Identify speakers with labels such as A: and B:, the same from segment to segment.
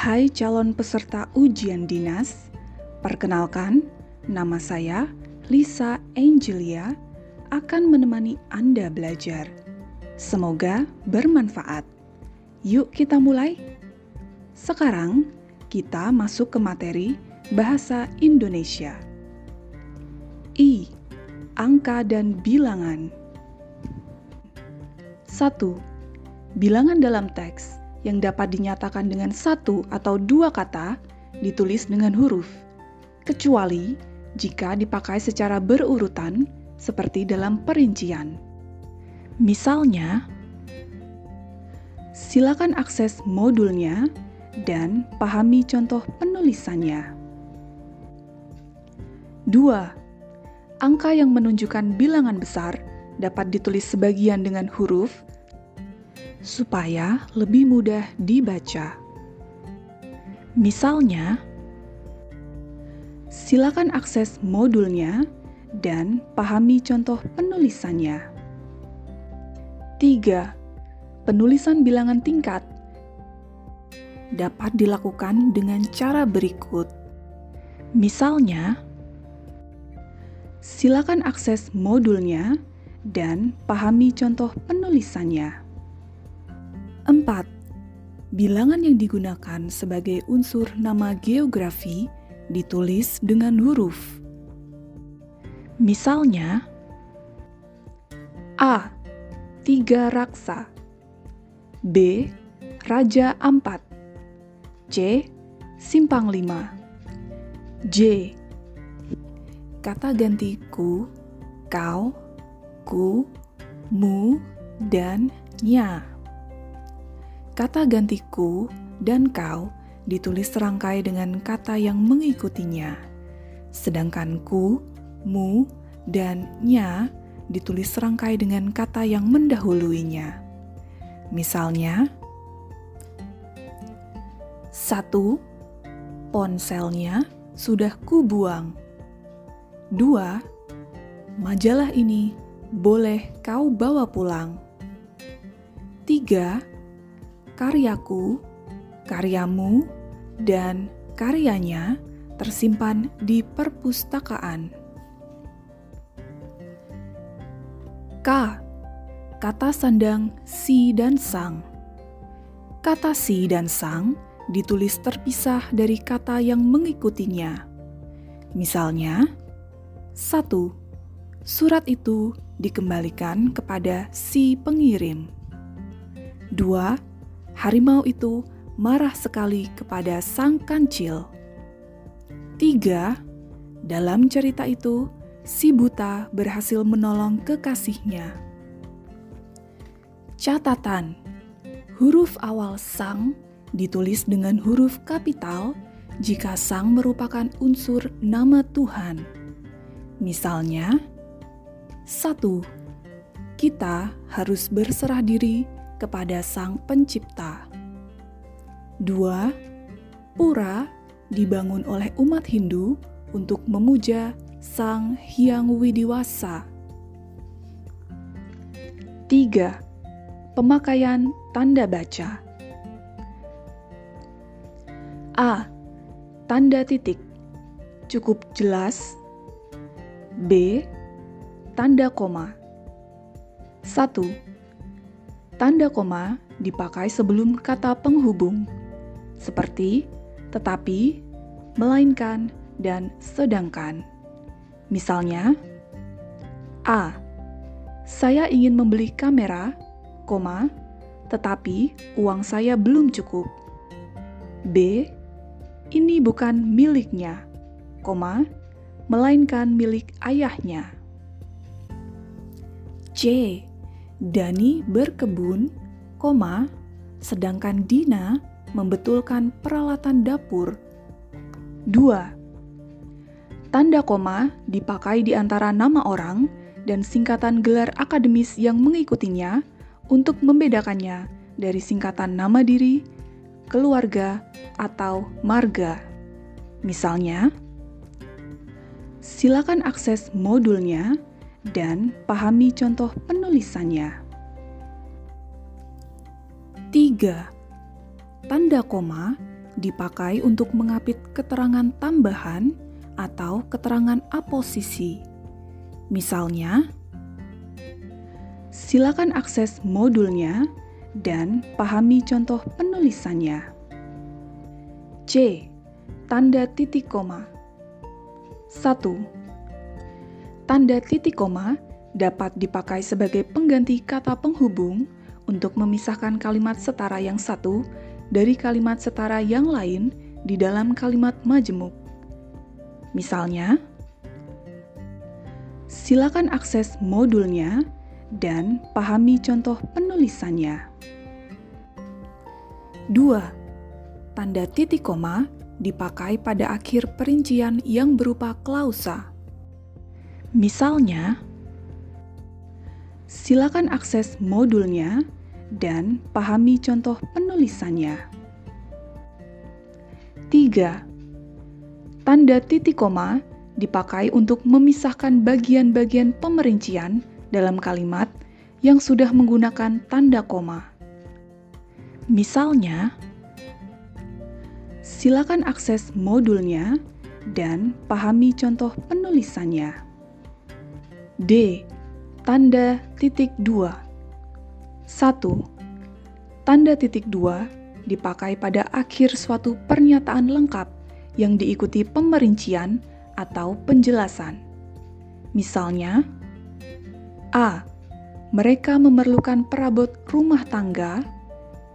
A: Hai calon peserta ujian dinas, perkenalkan nama saya Lisa Angelia akan menemani Anda belajar. Semoga bermanfaat. Yuk kita mulai. Sekarang kita masuk ke materi bahasa Indonesia. I. Angka dan bilangan. 1. Bilangan dalam teks yang dapat dinyatakan dengan satu atau dua kata ditulis dengan huruf, kecuali jika dipakai secara berurutan seperti dalam perincian. Misalnya, silakan akses modulnya dan pahami contoh penulisannya. 2. Angka yang menunjukkan bilangan besar dapat ditulis sebagian dengan huruf supaya lebih mudah dibaca. Misalnya, silakan akses modulnya dan pahami contoh penulisannya. 3. Penulisan bilangan tingkat dapat dilakukan dengan cara berikut. Misalnya, silakan akses modulnya dan pahami contoh penulisannya. 4. Bilangan yang digunakan sebagai unsur nama geografi ditulis dengan huruf. Misalnya, A. Tiga raksa B. Raja Ampat C. Simpang Lima J. Kata ganti ku, kau, ku, mu, dan nya. Kata gantiku dan kau ditulis serangkai dengan kata yang mengikutinya, sedangkan ku, mu, dan nya ditulis serangkai dengan kata yang mendahuluinya. Misalnya, satu, ponselnya sudah kubuang. Dua, majalah ini boleh kau bawa pulang. Tiga, karyaku, karyamu, dan karyanya tersimpan di perpustakaan. K. Kata sandang si dan sang. Kata si dan sang ditulis terpisah dari kata yang mengikutinya. Misalnya, satu, Surat itu dikembalikan kepada si pengirim. Dua, harimau itu marah sekali kepada sang kancil. Tiga, dalam cerita itu, si buta berhasil menolong kekasihnya. Catatan: huruf awal "sang" ditulis dengan huruf kapital jika "sang" merupakan unsur nama Tuhan. Misalnya, satu, kita harus berserah diri kepada Sang Pencipta. Dua, pura dibangun oleh umat Hindu untuk memuja Sang Hyang Widiwasa. Tiga, pemakaian tanda baca. A. Tanda titik cukup jelas. B. Tanda koma. 1 Tanda koma dipakai sebelum kata penghubung, seperti tetapi, melainkan, dan sedangkan. Misalnya, A. Saya ingin membeli kamera, koma, tetapi uang saya belum cukup. B. Ini bukan miliknya, koma, melainkan milik ayahnya. C Dani berkebun, koma, sedangkan Dina membetulkan peralatan dapur. 2. Tanda koma dipakai di antara nama orang dan singkatan gelar akademis yang mengikutinya untuk membedakannya dari singkatan nama diri, keluarga, atau marga. Misalnya, silakan akses modulnya dan pahami contoh penulisannya. 3. Tanda koma dipakai untuk mengapit keterangan tambahan atau keterangan aposisi. Misalnya, silakan akses modulnya dan pahami contoh penulisannya. C. Tanda titik koma 1. Tanda titik koma dapat dipakai sebagai pengganti kata penghubung untuk memisahkan kalimat setara yang satu dari kalimat setara yang lain di dalam kalimat majemuk. Misalnya, silakan akses modulnya dan pahami contoh penulisannya. 2. Tanda titik koma dipakai pada akhir perincian yang berupa klausa. Misalnya, silakan akses modulnya dan pahami contoh penulisannya. 3. Tanda titik koma dipakai untuk memisahkan bagian-bagian pemerincian dalam kalimat yang sudah menggunakan tanda koma. Misalnya, silakan akses modulnya dan pahami contoh penulisannya. D. Tanda titik dua 1. Tanda titik 2 dipakai pada akhir suatu pernyataan lengkap yang diikuti pemerincian atau penjelasan. Misalnya, A. Mereka memerlukan perabot rumah tangga,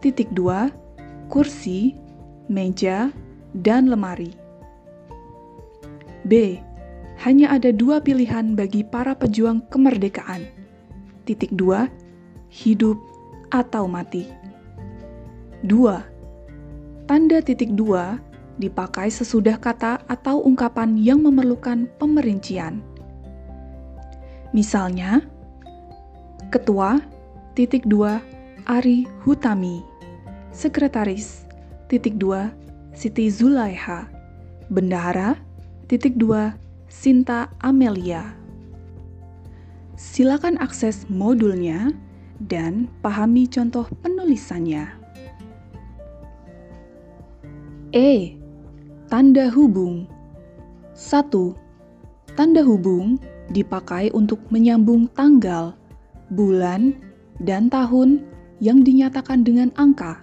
A: titik 2, kursi, meja, dan lemari. B. Hanya ada dua pilihan bagi para pejuang kemerdekaan. Titik 2, hidup, atau mati. 2. Tanda titik 2 dipakai sesudah kata atau ungkapan yang memerlukan pemerincian. Misalnya, Ketua titik 2 Ari Hutami, Sekretaris titik 2 Siti Zulaiha, Bendahara titik 2 Sinta Amelia. Silakan akses modulnya dan pahami contoh penulisannya. E. Tanda hubung 1. Tanda hubung dipakai untuk menyambung tanggal, bulan, dan tahun yang dinyatakan dengan angka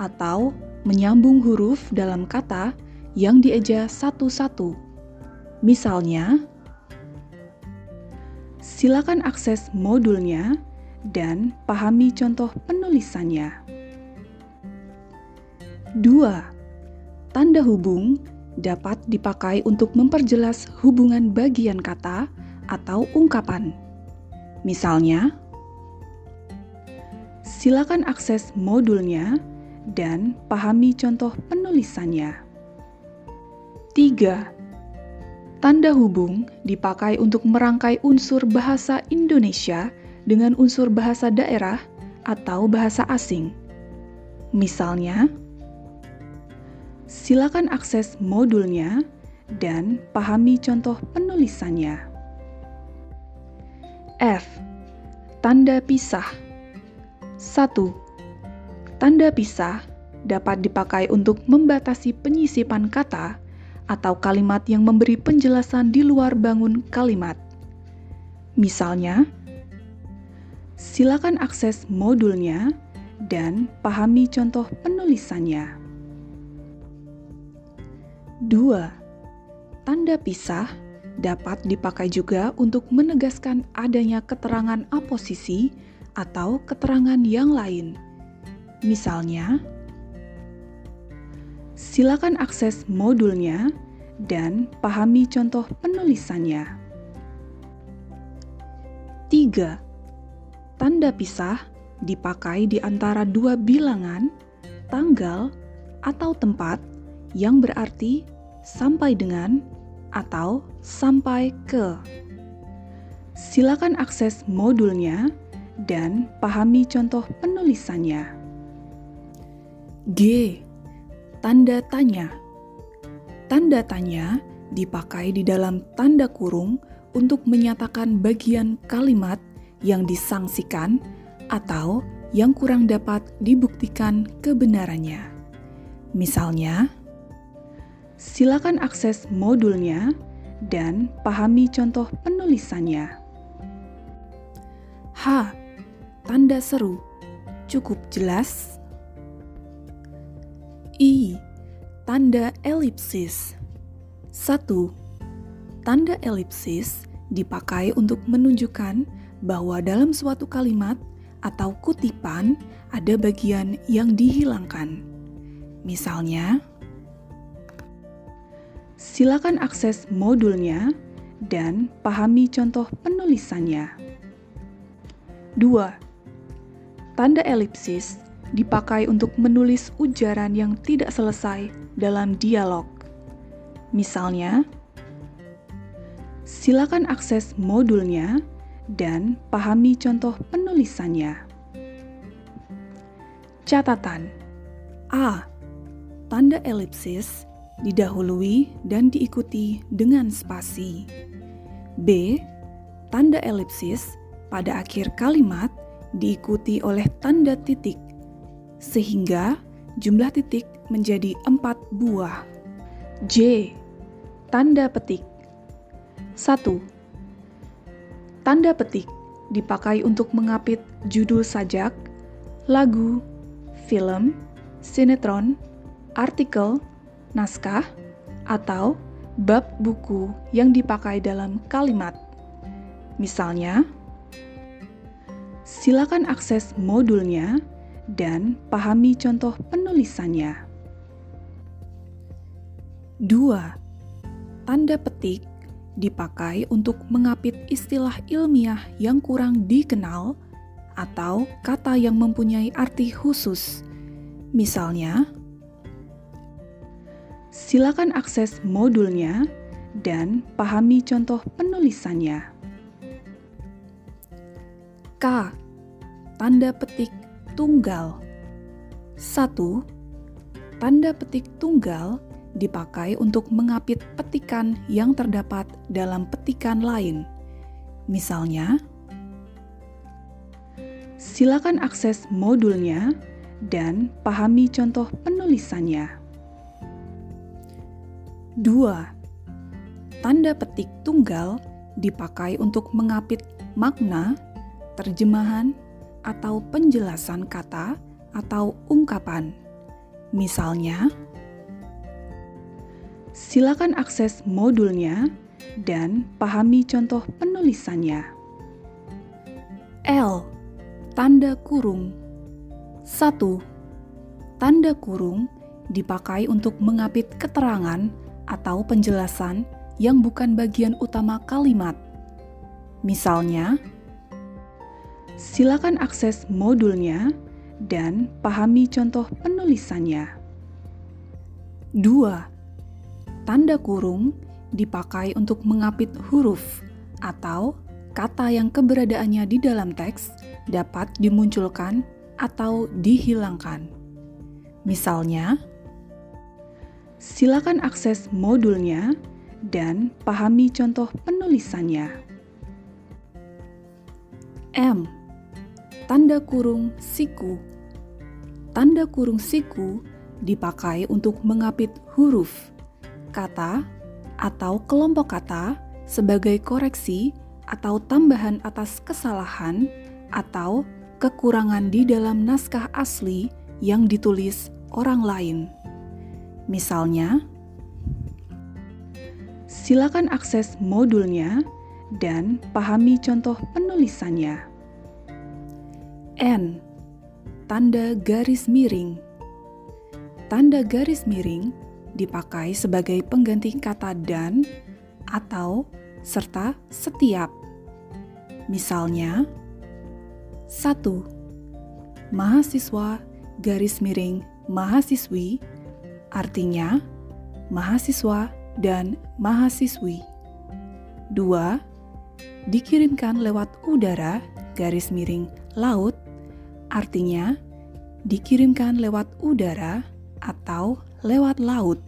A: atau menyambung huruf dalam kata yang dieja satu-satu. Misalnya, silakan akses modulnya dan pahami contoh penulisannya. 2. Tanda hubung dapat dipakai untuk memperjelas hubungan bagian kata atau ungkapan. Misalnya, silakan akses modulnya dan pahami contoh penulisannya. 3. Tanda hubung dipakai untuk merangkai unsur bahasa Indonesia dengan unsur bahasa daerah atau bahasa asing. Misalnya, silakan akses modulnya dan pahami contoh penulisannya. F. Tanda pisah 1. Tanda pisah dapat dipakai untuk membatasi penyisipan kata atau kalimat yang memberi penjelasan di luar bangun kalimat. Misalnya, silakan akses modulnya dan pahami contoh penulisannya. 2. Tanda pisah dapat dipakai juga untuk menegaskan adanya keterangan aposisi atau keterangan yang lain. Misalnya, silakan akses modulnya dan pahami contoh penulisannya. 3 Tanda pisah dipakai di antara dua bilangan, tanggal, atau tempat yang berarti sampai dengan atau sampai ke. Silakan akses modulnya dan pahami contoh penulisannya. G. Tanda tanya. Tanda tanya dipakai di dalam tanda kurung untuk menyatakan bagian kalimat yang disangsikan atau yang kurang dapat dibuktikan kebenarannya. Misalnya, silakan akses modulnya dan pahami contoh penulisannya. H. Tanda seru. Cukup jelas. Tanda elipsis. 1. Tanda elipsis dipakai untuk menunjukkan bahwa dalam suatu kalimat atau kutipan ada bagian yang dihilangkan. Misalnya, silakan akses modulnya dan pahami contoh penulisannya. 2. Tanda elipsis dipakai untuk menulis ujaran yang tidak selesai dalam dialog. Misalnya, silakan akses modulnya dan pahami contoh penulisannya. Catatan A. Tanda elipsis didahului dan diikuti dengan spasi. B. Tanda elipsis pada akhir kalimat diikuti oleh tanda titik, sehingga jumlah titik menjadi empat buah. J. Tanda petik 1 Tanda petik dipakai untuk mengapit judul sajak, lagu, film, sinetron, artikel, naskah, atau bab buku yang dipakai dalam kalimat. Misalnya, silakan akses modulnya dan pahami contoh penulisannya. 2. Tanda petik dipakai untuk mengapit istilah ilmiah yang kurang dikenal atau kata yang mempunyai arti khusus. Misalnya, silakan akses modulnya dan pahami contoh penulisannya. K. Tanda petik tunggal 1. Tanda petik tunggal dipakai untuk mengapit petikan yang terdapat dalam petikan lain. Misalnya, silakan akses modulnya dan pahami contoh penulisannya. 2. Tanda petik tunggal dipakai untuk mengapit makna, terjemahan, atau penjelasan kata atau ungkapan. Misalnya, silakan akses modulnya dan pahami contoh penulisannya. L. Tanda kurung 1. Tanda kurung dipakai untuk mengapit keterangan atau penjelasan yang bukan bagian utama kalimat. Misalnya, silakan akses modulnya dan pahami contoh penulisannya. 2 tanda kurung dipakai untuk mengapit huruf atau kata yang keberadaannya di dalam teks dapat dimunculkan atau dihilangkan. Misalnya, silakan akses modulnya dan pahami contoh penulisannya. M. Tanda kurung siku Tanda kurung siku dipakai untuk mengapit huruf kata atau kelompok kata sebagai koreksi atau tambahan atas kesalahan atau kekurangan di dalam naskah asli yang ditulis orang lain. Misalnya, silakan akses modulnya dan pahami contoh penulisannya. N. Tanda garis miring. Tanda garis miring dipakai sebagai pengganti kata dan atau serta setiap. Misalnya, satu Mahasiswa garis miring mahasiswi artinya mahasiswa dan mahasiswi. Dua Dikirimkan lewat udara garis miring laut artinya dikirimkan lewat udara atau lewat laut.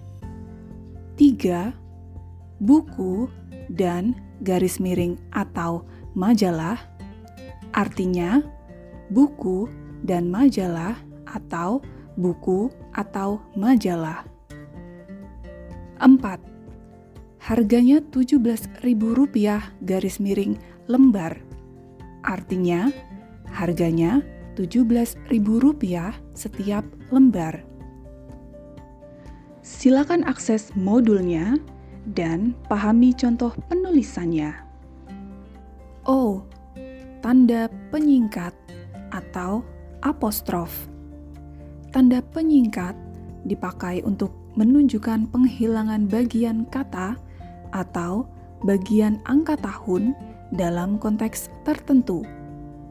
A: 3. Buku dan garis miring atau majalah artinya buku dan majalah atau buku, atau majalah. 4. Harganya Rp17.000 garis miring lembar. Artinya, harganya Rp17.000 setiap lembar. Silakan akses modulnya dan pahami contoh penulisannya. O. Tanda penyingkat atau apostrof. Tanda penyingkat dipakai untuk menunjukkan penghilangan bagian kata atau bagian angka tahun dalam konteks tertentu.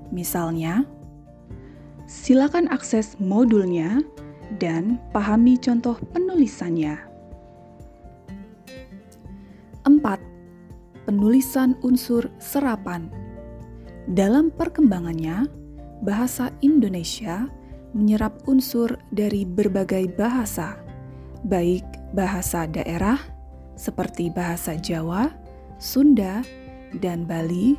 A: Misalnya, silakan akses modulnya dan pahami contoh penulisannya. 4. Penulisan unsur serapan. Dalam perkembangannya, bahasa Indonesia menyerap unsur dari berbagai bahasa, baik bahasa daerah seperti bahasa Jawa, Sunda, dan Bali,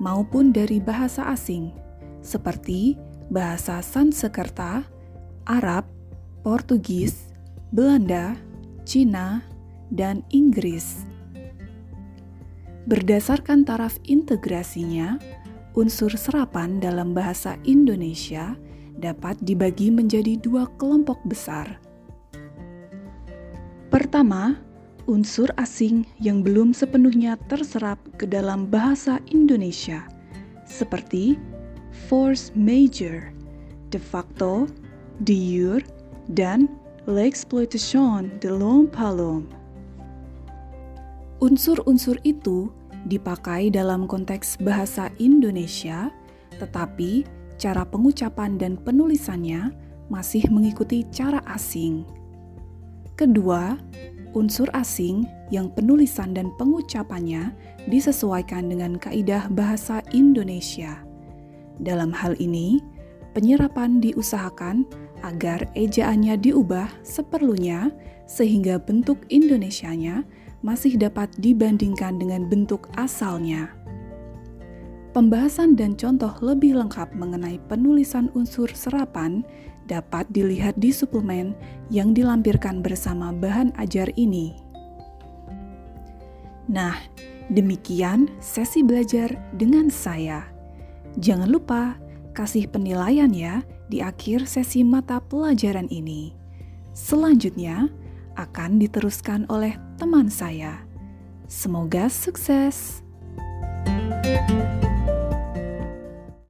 A: maupun dari bahasa asing seperti bahasa Sanskerta, Arab, Portugis, Belanda, Cina, dan Inggris. Berdasarkan taraf integrasinya, unsur serapan dalam bahasa Indonesia dapat dibagi menjadi dua kelompok besar. Pertama, unsur asing yang belum sepenuhnya terserap ke dalam bahasa Indonesia, seperti force major, de facto, de jure, dan l'exploitation de l'homme par. Unsur-unsur itu dipakai dalam konteks bahasa Indonesia, tetapi cara pengucapan dan penulisannya masih mengikuti cara asing. Kedua, unsur asing yang penulisan dan pengucapannya disesuaikan dengan kaidah bahasa Indonesia. Dalam hal ini, penyerapan diusahakan agar ejaannya diubah seperlunya sehingga bentuk Indonesianya masih dapat dibandingkan dengan bentuk asalnya. Pembahasan dan contoh lebih lengkap mengenai penulisan unsur serapan dapat dilihat di suplemen yang dilampirkan bersama bahan ajar ini. Nah, demikian sesi belajar dengan saya. Jangan lupa kasih penilaian ya di akhir sesi mata pelajaran ini. Selanjutnya akan diteruskan oleh teman saya. Semoga sukses.